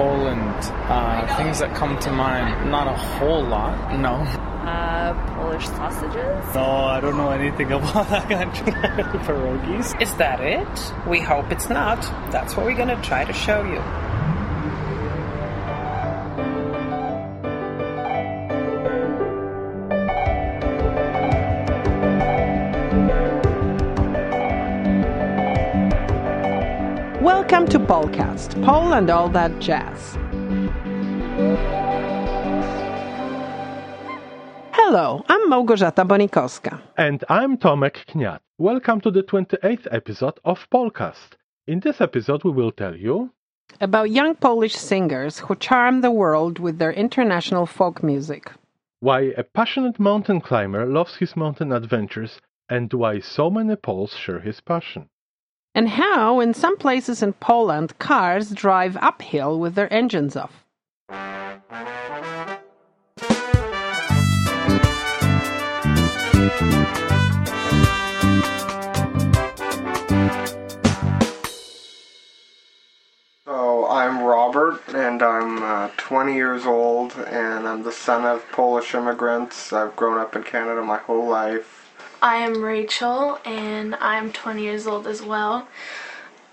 Poland, uh, things that come to mind, not a whole lot, no. Uh, Polish sausages. No, I don't know anything about that country. Pierogies. Is that it? We hope it's not. That's what we're gonna try to show you. Welcome to Polcast, Pole and all that jazz. Hello, I'm Małgorzata Bonikowska. And I'm Tomek Kniat. Welcome to the 28th episode of Polcast. In this episode, we will tell you About young Polish singers who charm the world with their international folk music. why a passionate mountain climber loves his mountain adventures and why so many Poles share his passion. And how, in some places in Poland, cars drive uphill with their engines off. So I'm Robert, and I'm uh, 20 years old, and I'm the son of Polish immigrants. I've grown up in Canada my whole life. I am Rachel and I'm 20 years old as well.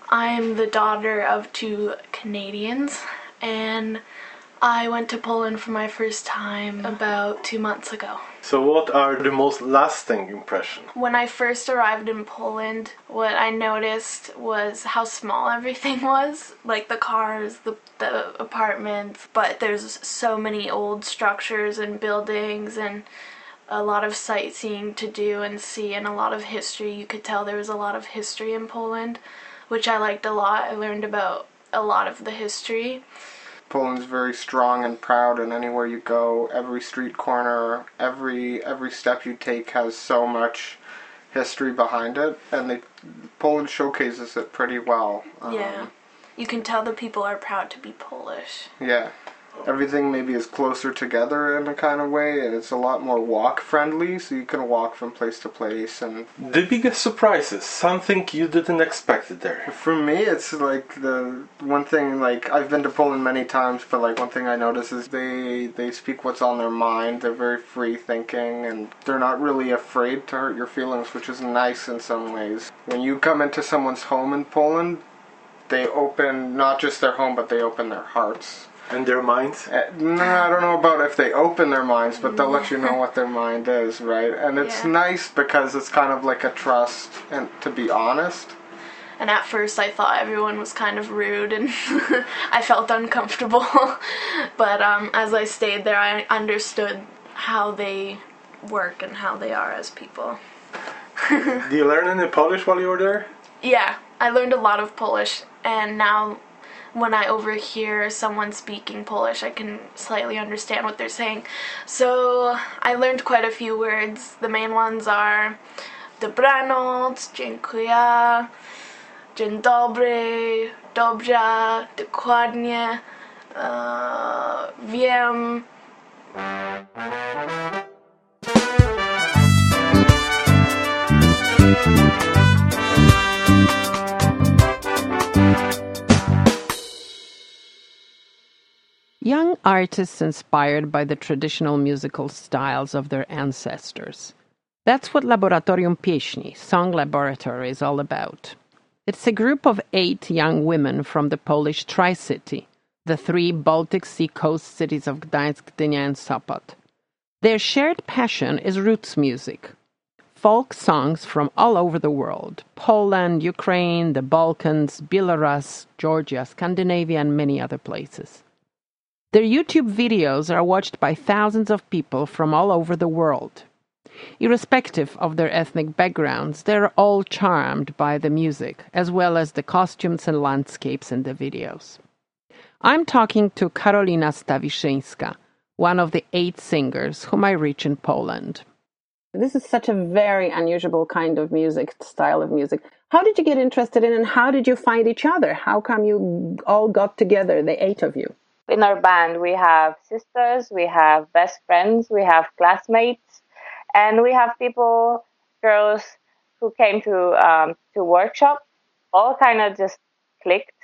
I'm the daughter of two Canadians and I went to Poland for my first time about two months ago. So, what are the most lasting impressions? When I first arrived in Poland, what I noticed was how small everything was like the cars, the, the apartments, but there's so many old structures and buildings and a lot of sightseeing to do and see and a lot of history. You could tell there was a lot of history in Poland, which I liked a lot. I learned about a lot of the history. Poland's very strong and proud, and anywhere you go, every street corner, every every step you take has so much history behind it, and they Poland showcases it pretty well. Um, Yeah. You can tell the people are proud to be Polish. Yeah. Everything maybe is closer together in a kind of way, and it's a lot more walk friendly, so you can walk from place to place. And The biggest surprises, something you didn't expect there. for me, it's like the one thing. Like I've been to Poland many times, but like one thing I notice is they they speak what's on their mind. They're very free thinking, and they're not really afraid to hurt your feelings, which is nice in some ways. When you come into someone's home in Poland, they open not just their home, but they open their hearts. And their minds? Uh, No, I don't know about if they open their minds, but they'll let you know what their mind is, right? And it's Yeah. nice because it's kind of like a trust, and to be honest. And at first, I thought everyone was kind of rude, and I felt uncomfortable. but um, as I stayed there, I understood how they work and how they are as people. Do you learn any Polish while you were there? Yeah, I learned a lot of Polish, and now when I overhear someone speaking Polish, I can slightly understand what they're saying. So I learned quite a few words. The main ones are dobranoc, dziękuję, dzień dobry, dobrze, dokładnie, uh, wiem. Young artists inspired by the traditional musical styles of their ancestors. That's what Laboratorium Pieśni, Song Laboratory, is all about. It's a group of eight young women from the Polish Tri City, the three Baltic Sea coast cities of Gdańsk, Gdynia, and Sopot. Their shared passion is roots music, folk songs from all over the world Poland, Ukraine, the Balkans, Belarus, Georgia, Scandinavia, and many other places. Their YouTube videos are watched by thousands of people from all over the world. Irrespective of their ethnic backgrounds, they're all charmed by the music, as well as the costumes and landscapes in the videos. I'm talking to Karolina Stawiszyńska, one of the eight singers whom I reach in Poland. This is such a very unusual kind of music, style of music. How did you get interested in and how did you find each other? How come you all got together, the eight of you? In our band, we have sisters, we have best friends, we have classmates, and we have people, girls who came to um, to workshop. All kind of just clicked.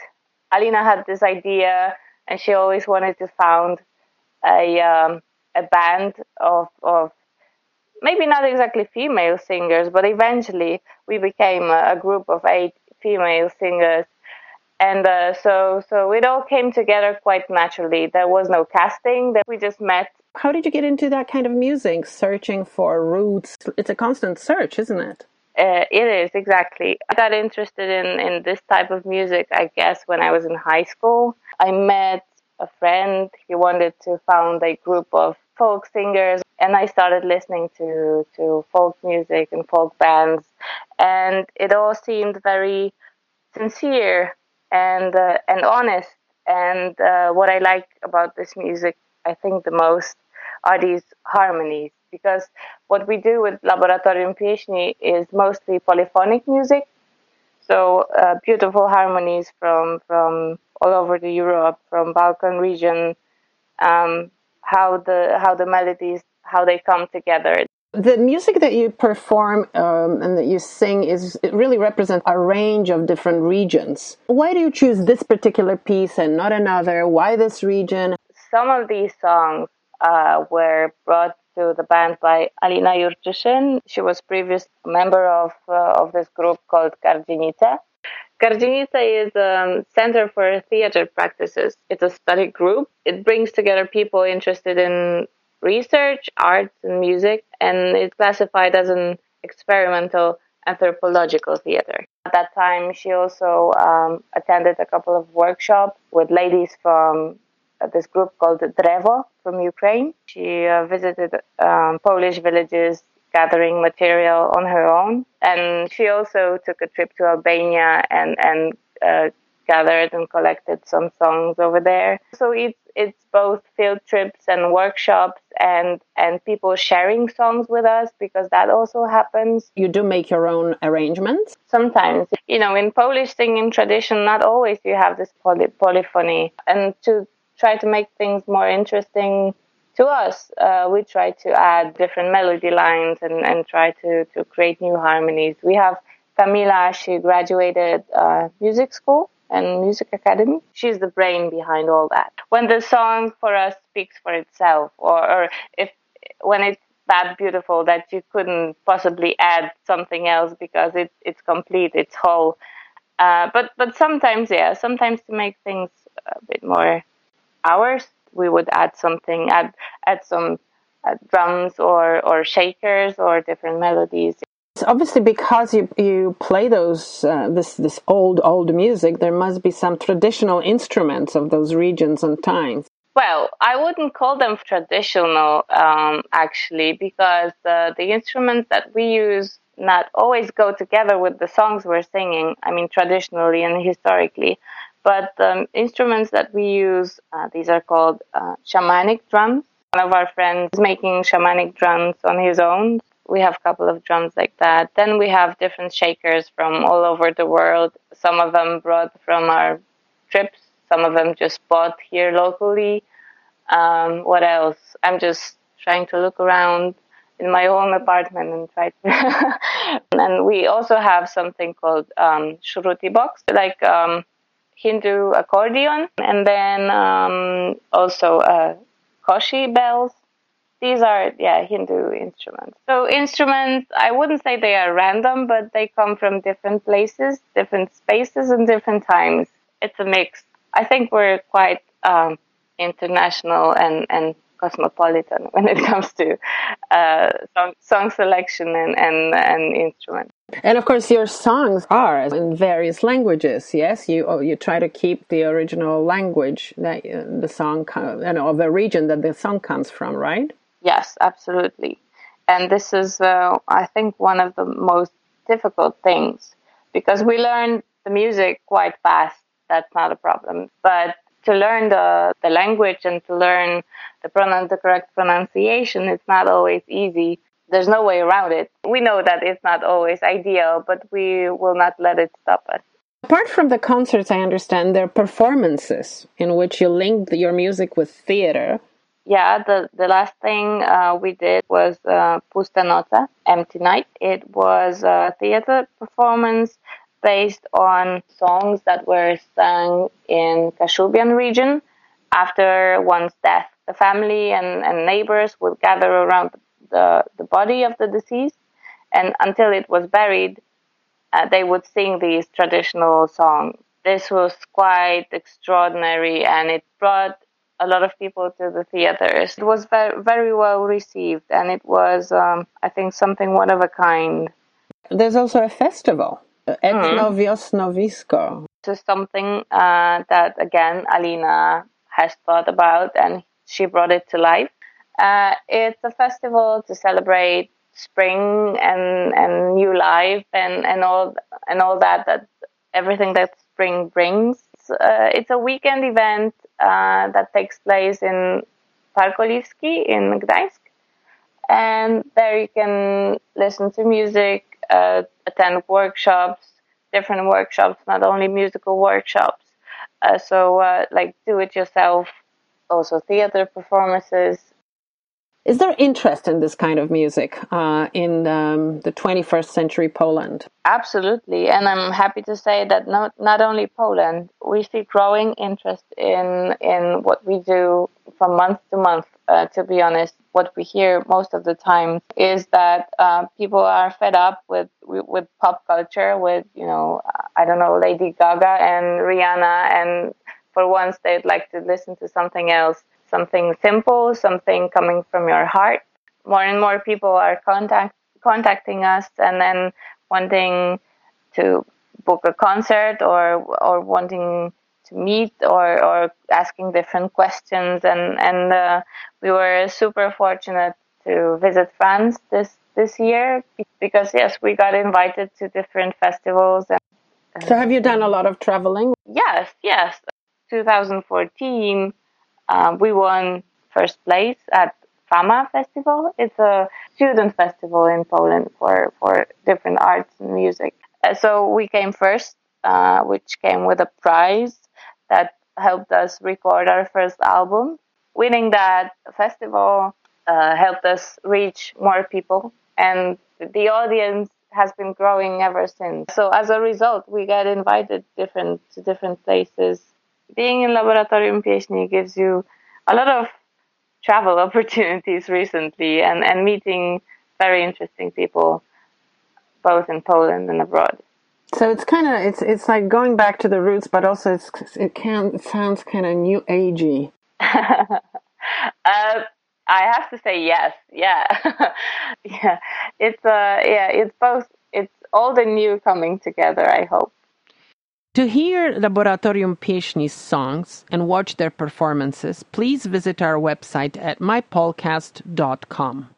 Alina had this idea and she always wanted to found a um, a band of of maybe not exactly female singers, but eventually we became a, a group of eight female singers, and uh, so so it all came together quite naturally. There was no casting; that we just met. How did you get into that kind of music? Searching for roots. It's a constant search, isn't it? Uh, it is exactly. I got interested in in this type of music, I guess, when I was in high school. I met a friend. He wanted to found a group of folk singers, and I started listening to to folk music and folk bands, and it all seemed very sincere and uh, and honest. And uh, what I like about this music, I think the most, are these harmonies because what we do with Laboratorium Pieśni is mostly polyphonic music. So uh, beautiful harmonies from from all over the Europe, from Balkan region, um, how the how the melodies how they come together. The music that you perform um, and that you sing is it really represents a range of different regions. Why do you choose this particular piece and not another? Why this region? Some of these songs uh, were brought to the band by Alina Jurczyszyn. She was previous member of uh, of this group called Gardzienice. Gardzienice is a um, center for theater practices. It's a study group. It brings together people interested in research, arts, and music, and it's classified as an experimental anthropological theater. At that time, she also um, attended a couple of workshops with ladies from this group called Drevo from Ukraine. She uh, visited um, Polish villages gathering material on her own. And she also took a trip to Albania and, and uh, gathered and collected some songs over there. So it's it's both field trips and workshops and and people sharing songs with us because that also happens. You do make your own arrangements? Sometimes. You know, in Polish singing tradition not always you have this poly- polyphony and to try to make things more interesting to us, uh, we try to add different melody lines and, and try to, to create new harmonies. We have Camila, she graduated uh, music school and music academy. She's the brain behind all that. When the song for us speaks for itself, or, or if when it's that beautiful that you couldn't possibly add something else because it, it's complete, it's whole. Uh, but but sometimes, yeah, sometimes to make things a bit more ours, we would add something, add add some uh, drums or or shakers or different melodies. Obviously, because you you play those uh, this this old old music, there must be some traditional instruments of those regions and times. Well, I wouldn't call them traditional um, actually, because uh, the instruments that we use not always go together with the songs we're singing. I mean, traditionally and historically. But the um, instruments that we use, uh, these are called uh, shamanic drums. One of our friends is making shamanic drums on his own. We have a couple of drums like that. Then we have different shakers from all over the world. Some of them brought from our trips. Some of them just bought here locally. Um, what else? I'm just trying to look around in my own apartment and try to. and we also have something called um, shruti box, like um, Hindu accordion, and then um, also uh, koshi bells. These are yeah Hindu instruments. So instruments, I wouldn't say they are random, but they come from different places, different spaces, and different times. It's a mix. I think we're quite um, international and and cosmopolitan when it comes to uh, song, song selection and, and, and instruments. And of course, your songs are in various languages. Yes, you oh, you try to keep the original language that uh, the song, you know, of the region that the song comes from, right? Yes, absolutely. And this is, uh, I think, one of the most difficult things because we learn the music quite fast. That's not a problem, but to learn the, the language and to learn the, pronoun- the correct pronunciation, it's not always easy. There's no way around it. We know that it's not always ideal, but we will not let it stop us. Apart from the concerts, I understand there are performances in which you link your music with theater. Yeah, the, the last thing uh, we did was uh, Pusta Noce, Empty Night. It was a theater performance based on songs that were sung in Kashubian region after one's death. The family and, and neighbors would gather around the, the body of the deceased, and until it was buried, uh, they would sing these traditional songs. This was quite extraordinary, and it brought a lot of people to the theaters. It was very, very well received, and it was, um, I think, something one of a kind. There's also a festival, Etno Wiosnowisko. This is something uh, that, again, Alina has thought about, and she brought it to life. Uh, it's a festival to celebrate spring and, and new life and, and all and all that that everything that spring brings. Uh, it's a weekend event uh, that takes place in Park Oliwski in Gdańsk. And there you can listen to music, uh, attend workshops, different workshops, not only musical workshops. Uh, so, uh, like do it yourself, also theater performances. Is there interest in this kind of music uh, in um, the 21st century Poland? Absolutely, and I'm happy to say that not not only Poland, we see growing interest in in what we do from month to month. Uh, to be honest, what we hear most of the time is that uh, people are fed up with with pop culture, with you know, I don't know, Lady Gaga and Rihanna, and for once they'd like to listen to something else, something simple, something coming from your heart. More and more people are contact contacting us, and then wanting to book a concert or or wanting to meet or, or asking different questions. And and uh, we were super fortunate to visit France this this year because yes we got invited to different festivals and, so have you done a lot of traveling? Yes yes. 2014 um, we won first place at Fama Festival. It's a student festival in Poland for, for different arts and music. Uh, so we came first, uh, which came with a prize that helped us record our first album. Winning that festival uh, helped us reach more people, and the audience has been growing ever since. So as a result, we get invited different to different places. Being in Laboratorium Pieśni gives you a lot of travel opportunities recently and, and meeting very interesting people both in Poland and abroad. So it's kind of it's it's like going back to the roots, but also it's it can it sounds kind of new agey. uh, I have to say yes, yeah, yeah. It's uh yeah, it's both. It's all the new coming together. I hope. To hear Laboratorium Pieśni's songs and watch their performances, please visit our website at mypolcast.com.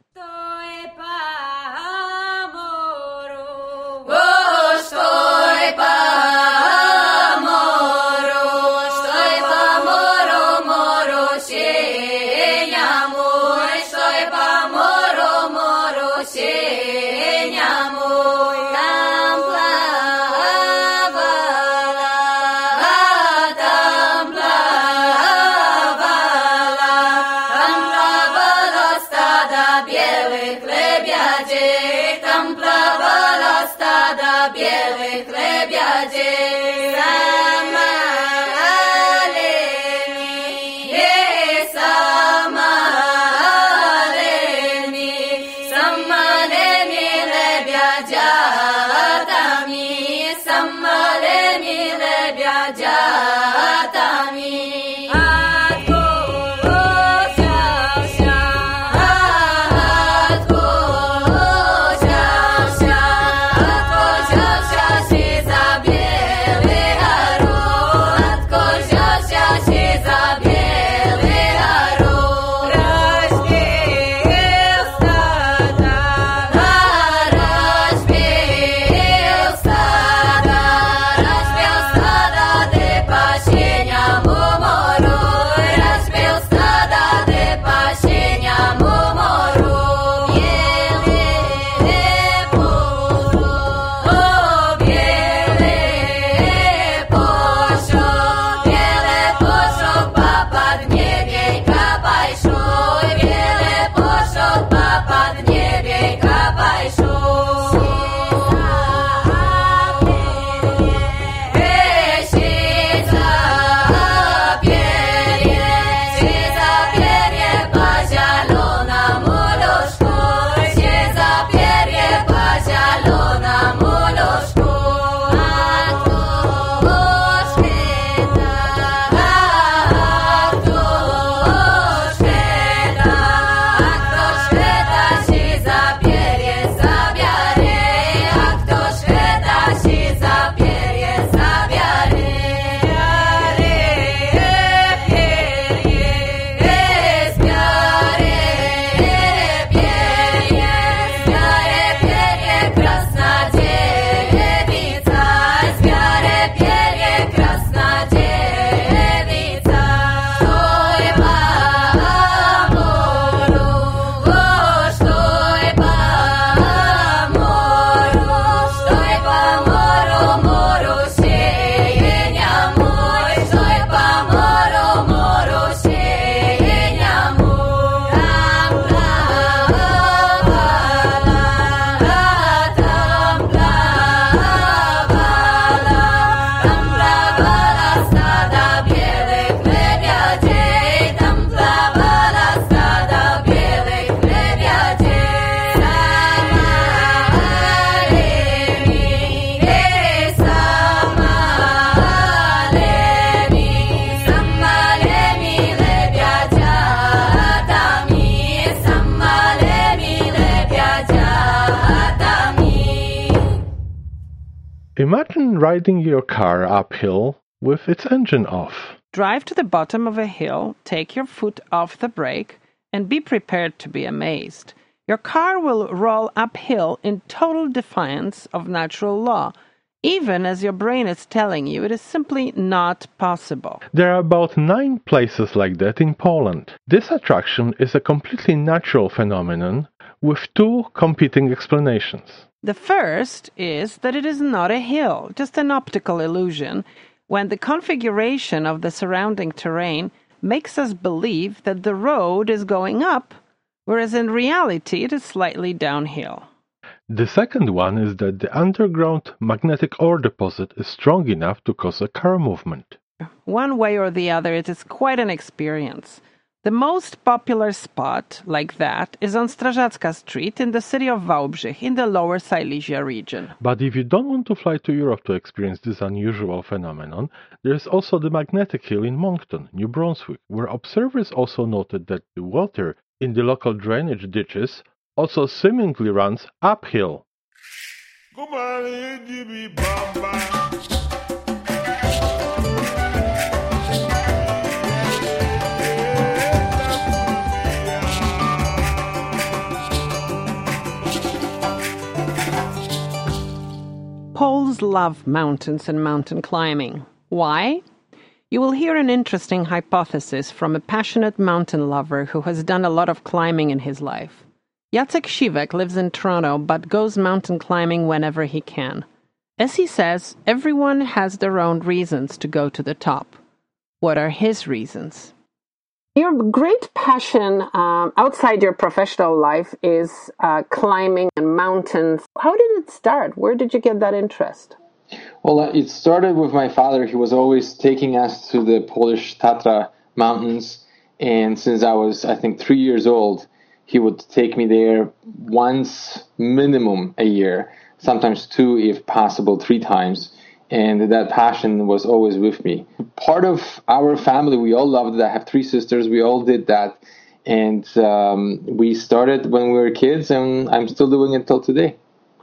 Imagine riding your car uphill with its engine off. Drive to the bottom of a hill, take your foot off the brake, and be prepared to be amazed. Your car will roll uphill in total defiance of natural law, even as your brain is telling you it is simply not possible. There are about nine places like that in Poland. This attraction is a completely natural phenomenon with two competing explanations. The first is that it is not a hill, just an optical illusion, when the configuration of the surrounding terrain makes us believe that the road is going up, whereas in reality it is slightly downhill. The second one is that the underground magnetic ore deposit is strong enough to cause a car movement. One way or the other, it is quite an experience. The most popular spot like that is on Strażacka Street in the city of Wałbrzych in the lower Silesia region. But if you don't want to fly to Europe to experience this unusual phenomenon, there is also the Magnetic Hill in Moncton, New Brunswick, where observers also noted that the water in the local drainage ditches also seemingly runs uphill. Poles love mountains and mountain climbing. Why? You will hear an interesting hypothesis from a passionate mountain lover who has done a lot of climbing in his life. Jacek Siwek lives in Toronto but goes mountain climbing whenever he can. As he says, everyone has their own reasons to go to the top. What are his reasons? Your great passion um, outside your professional life is uh, climbing and mountains. How did it start? Where did you get that interest? Well, uh, it started with my father. He was always taking us to the Polish Tatra mountains. And since I was, I think, three years old, he would take me there once minimum a year, sometimes two, if possible, three times and that passion was always with me. Part of our family, we all loved it. I have three sisters. We all did that, and um, we started when we were kids, and I'm still doing it till today.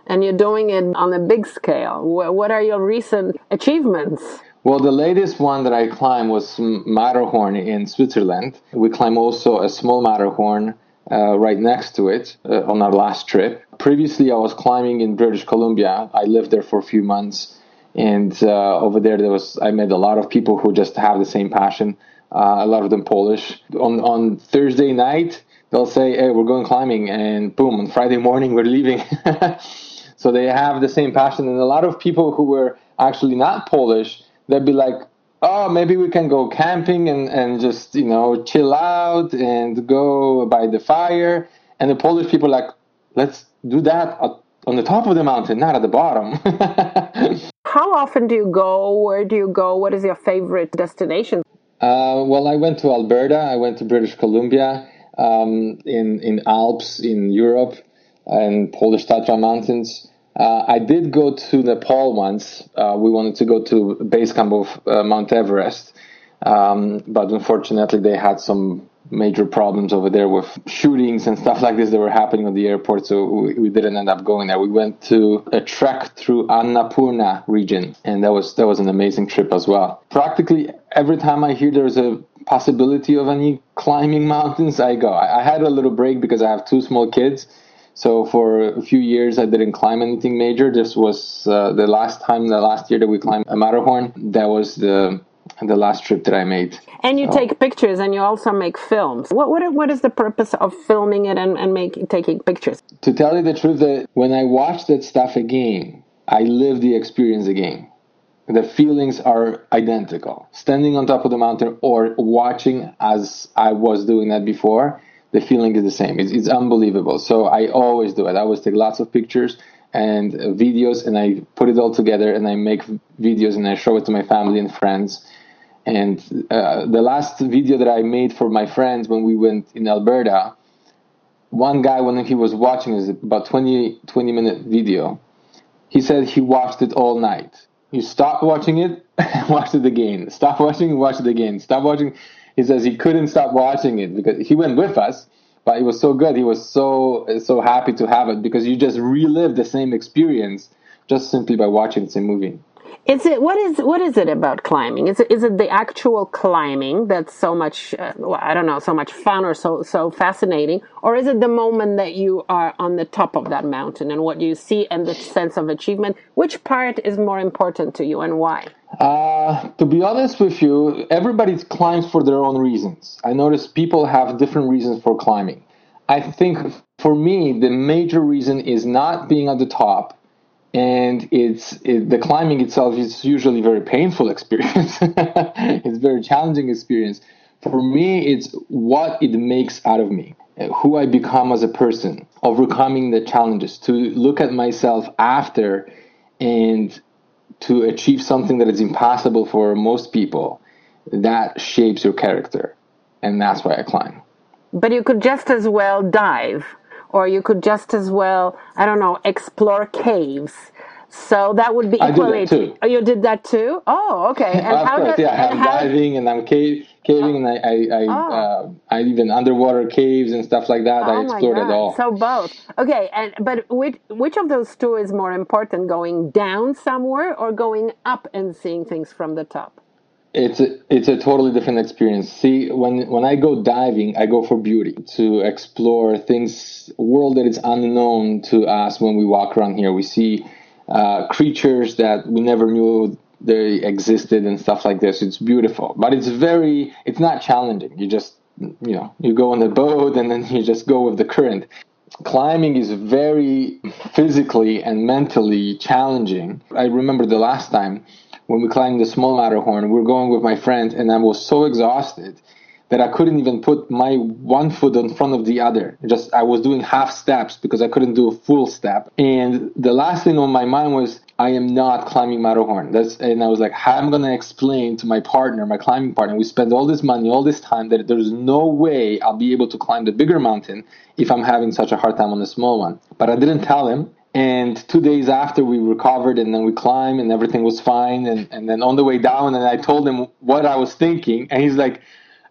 And you're doing it on a big scale. What are your recent achievements? Well, the latest one that I climbed was Matterhorn in Switzerland. We climbed also a small Matterhorn uh, right next to it uh, on our last trip. Previously, I was climbing in British Columbia. I lived there for a few months and uh, over there there was I met a lot of people who just have the same passion. Uh, a lot of them Polish. On on Thursday night they'll say, "Hey, we're going climbing," and boom, on Friday morning we're leaving. so they have the same passion, and a lot of people who were actually not Polish, they'd be like, "Oh, maybe we can go camping and and just you know chill out and go by the fire." And the Polish people like, "Let's do that." on the top of the mountain, not at the bottom. how often do you go? Where do you go? What is your favorite destination? Uh, well, I went to Alberta. I went to British Columbia, um, in in Alps in Europe, and Polish Tatra Mountains. Uh, I did go to Nepal once. Uh, we wanted to go to base camp of uh, Mount Everest, um, but unfortunately they had some major problems over there with shootings and stuff like this that were happening at the airport. So we, we, didn't end up going there. We went to a trek through Annapurna region, and that was that was an amazing trip as well. Practically every time I hear there's a possibility of any climbing mountains, I go. I, I had a little break because I have two small kids. So for a few years, I didn't climb anything major. This was uh, the last time, the last year that we climbed a Matterhorn. That was the the last trip that I made. And you take pictures and you also make films. What what, what is the purpose of filming it and, and making taking pictures? To tell you the truth, that when I watch that stuff again, I live the experience again. The feelings are identical. Standing on top of the mountain or watching as I was doing that before, the feeling is the same. It's, it's unbelievable. So I always do it. I always take lots of pictures and uh, videos and I put it all together and I make videos and I show it to my family and friends and uh, the last video that I made for my friends when we went in Alberta, one guy, when he was watching is about 20, 20 minute video, he said he watched it all night. You stop watching it, watch it again. Stop watching, watch it again. Stop watching. He says he couldn't stop watching it because he went with us, but it was so good. He was so so happy to have it because you just relive the same experience just simply by watching the same movie. Is it what is what is it about climbing? Is it is it the actual climbing that's so much uh, well, I don't know so much fun or so so fascinating, or is it the moment that you are on the top of that mountain and what you see and the sense of achievement? Which part is more important to you and why? Uh, to be honest with you, everybody climbs for their own reasons. I notice people have different reasons for climbing. I think for me, the major reason is not being at the top and it's it, the climbing itself is usually very painful experience. It's very challenging experience. For me it's what it makes out of me who i become as a person overcoming the challenges to look at myself after and to achieve something that is impossible for most people. That shapes your character and that's why i climb. But you could just as well dive or you could just as well, I don't know, explore caves. So that would be equally. I did that too. Oh, you did that too? Oh, okay. And of how course, did, yeah. I'm how, diving and I'm cave, caving and I I I, oh. uh, I even underwater caves and stuff like that. Oh I explored it all. So both. Okay, and but which which of those two is more important? Going down somewhere or going up and seeing things from the top? It's a, it's a totally different experience. See, when when I go diving, I go for beauty to explore things, world that is unknown to us. When we walk around here, we see uh, creatures that we never knew they existed and stuff like this. It's beautiful, but it's very, it's not challenging. You just, you know, you go on the boat and then you just go with the current. Climbing is very physically and mentally challenging. I remember the last time when we climbed the small Matterhorn. We were going with my friend, and I was so exhausted that I couldn't even put my one foot in front of the other. Just I was doing half steps because I couldn't do a full step. And the last thing on my mind was I am not climbing Matterhorn. That's and I was like, how am I gonna explain to my partner, my climbing partner, we spend all this money, all this time that there's no way I'll be able to climb the bigger mountain if I'm having such a hard time on the small one. But I didn't tell him and two days after we recovered and then we climbed and everything was fine. And, and then on the way down and i told him what i was thinking and he's like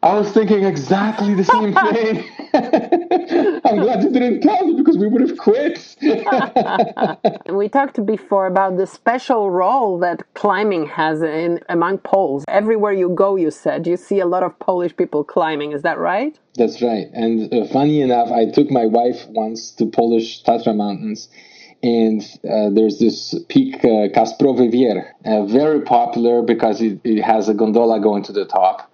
i was thinking exactly the same thing. I'm glad you didn't tell me because we would have quit. We talked before about the special role that climbing has in among poles. Everywhere you go you said you see a lot of polish people climbing. Is that right? That's right. And uh, funny enough i took my wife once to polish tatra mountains and uh, there's this peak uh, Kasprowy uh, very popular because it, it, has a gondola going to the top.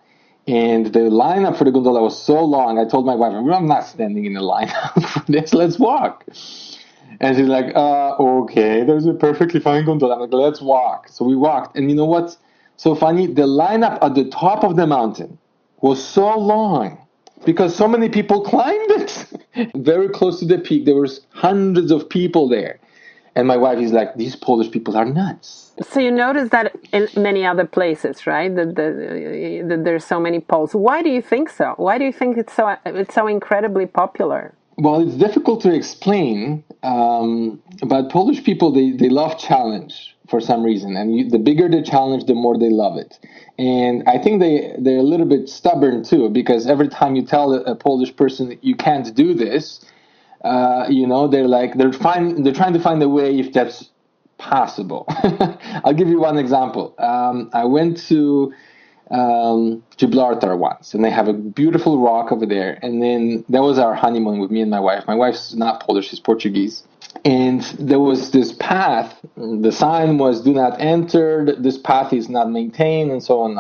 And the lineup for the gondola was so long. I told my wife, "I'm not standing in the lineup for this. Let's walk." And she's like, uh, "Okay, there's a perfectly fine gondola." I'm like, "Let's walk." So we walked, and you know what's so funny? The lineup at the top of the mountain was so long because so many people climbed it. Very close to the peak, there was hundreds of people there. And my wife is like, these Polish people are nuts. So you notice that in many other places, right? That, the, that there's so many Poles. Why do you think so? Why do you think it's so it's so incredibly popular? Well, it's difficult to explain, um, but Polish people they, they love challenge for some reason, and you, the bigger the challenge, the more they love it. And I think they they're a little bit stubborn too, because every time you tell a, Polish person you can't do this, uh, you know, they're like they're find they're trying to find a way if that's possible. I'll give you one example. Um, I went to um, Gibraltar once, and they have a beautiful rock over there. And then that was our honeymoon with me and my wife. My wife's not Polish; she's Portuguese. And there was this path. The sign was "Do not enter." This path is not maintained, and so on.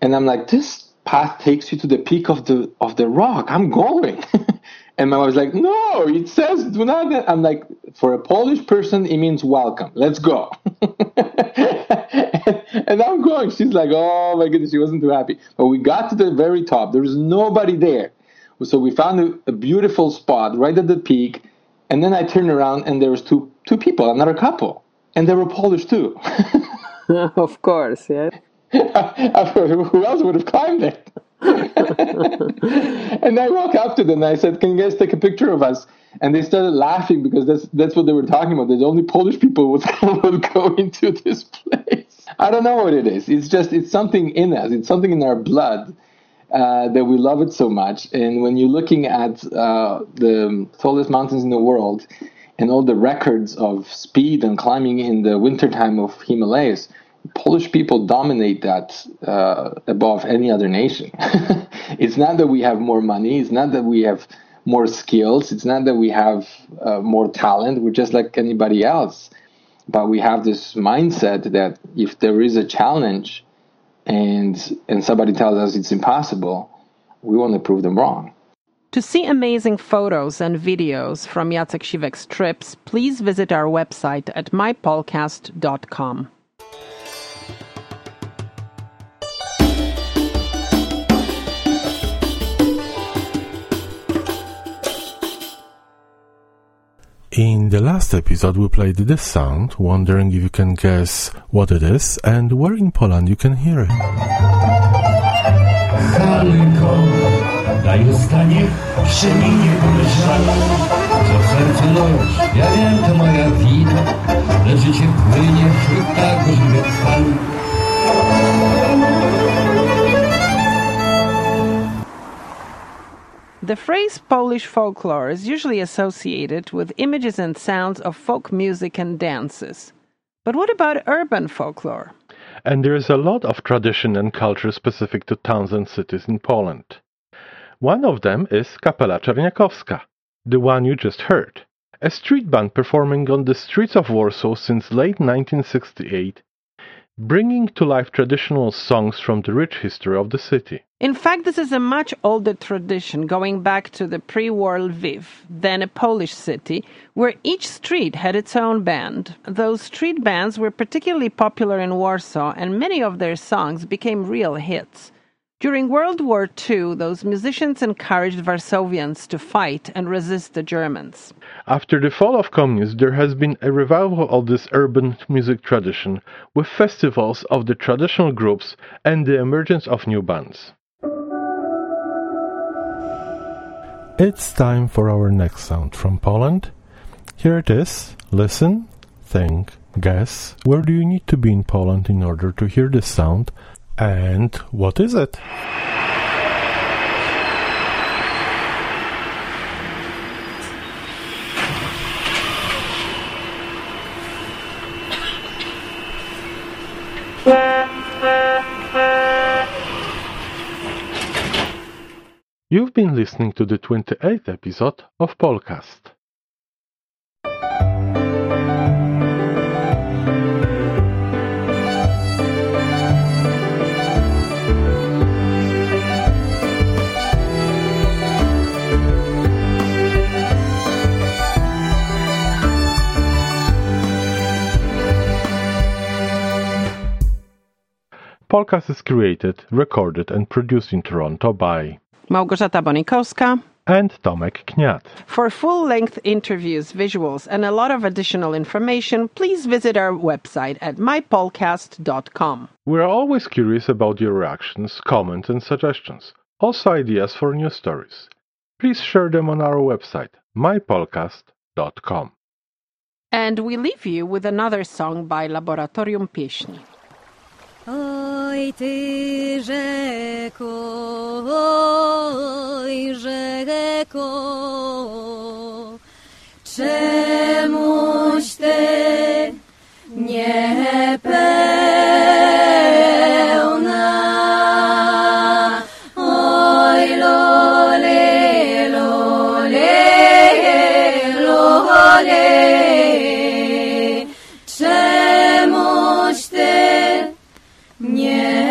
And I'm like, this path takes you to the peak of the of the rock. I'm going. And my was like, no, it says do not. I'm like, for a Polish person, it means welcome. Let's go. and, I'm going. She's like, oh my goodness, she wasn't too happy. But we got to the very top. There was nobody there. So we found a, a beautiful spot right at the peak. And then I turned around and there was two two people, another couple. And they were Polish too. of course, yeah. Who else would have climbed it? and I walk up to them and I said, "Can you guys take a picture of us?" And they started laughing because that's that's what they were talking about. There's only Polish people would, would go into this place. I don't know what it is. It's just it's something in us. It's something in our blood uh, that we love it so much. And when you're looking at uh, the tallest mountains in the world, and all the records of speed and climbing in the wintertime of Himalayas, Polish people dominate that uh, above any other nation. it's not that we have more money, it's not that we have more skills, it's not that we have uh, more talent, we're just like anybody else. But we have this mindset that if there is a challenge and and somebody tells us it's impossible, we want to prove them wrong. To see amazing photos and videos from Jacek Siwek's trips, please visit our website at mypolcast.com. In the last episode, we played this sound, wondering if you can guess what it is and where in Poland you can hear it. Ja wiem, to moja wina, płynie tak. The phrase Polish folklore is usually associated with images and sounds of folk music and dances. But what about urban folklore? And there is a lot of tradition and culture specific to towns and cities in Poland. One of them is Kapela Czerniakowska, the one you just heard, a street band performing on the streets of Warsaw since late 1968 bringing to life traditional songs from the rich history of the city. In fact, this is a much older tradition going back to the pre war Lviv, then a Polish city, where each street had its own band. Those street bands were particularly popular in Warsaw, and many of their songs became real hits. During World War II, those musicians encouraged Warsavians to fight and resist the Germans. After the fall of communism, there has been a revival of this urban music tradition with festivals of the traditional groups and the emergence of new bands. It's time for our next sound from Poland. Here it is. Listen, think, guess. Where do you need to be in Poland in order to hear this sound? And what is it? You've been listening to the 28th episode of Polcast. Polcast is created, recorded, and produced in Toronto by Małgorzata Bonikowska and Tomek Kniat. For full length interviews, visuals, and a lot of additional information, please visit our website at mypolcast.com. We're always curious about your reactions, comments, and suggestions. Also, ideas for new stories. Please share them on our website, mypolcast.com. And we leave you with another song by Laboratorium Pieśni. Oh. Oj ty rzeko, oj rzeko, czemuś ty nie pełna? Niepełna.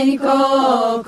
Kasieńko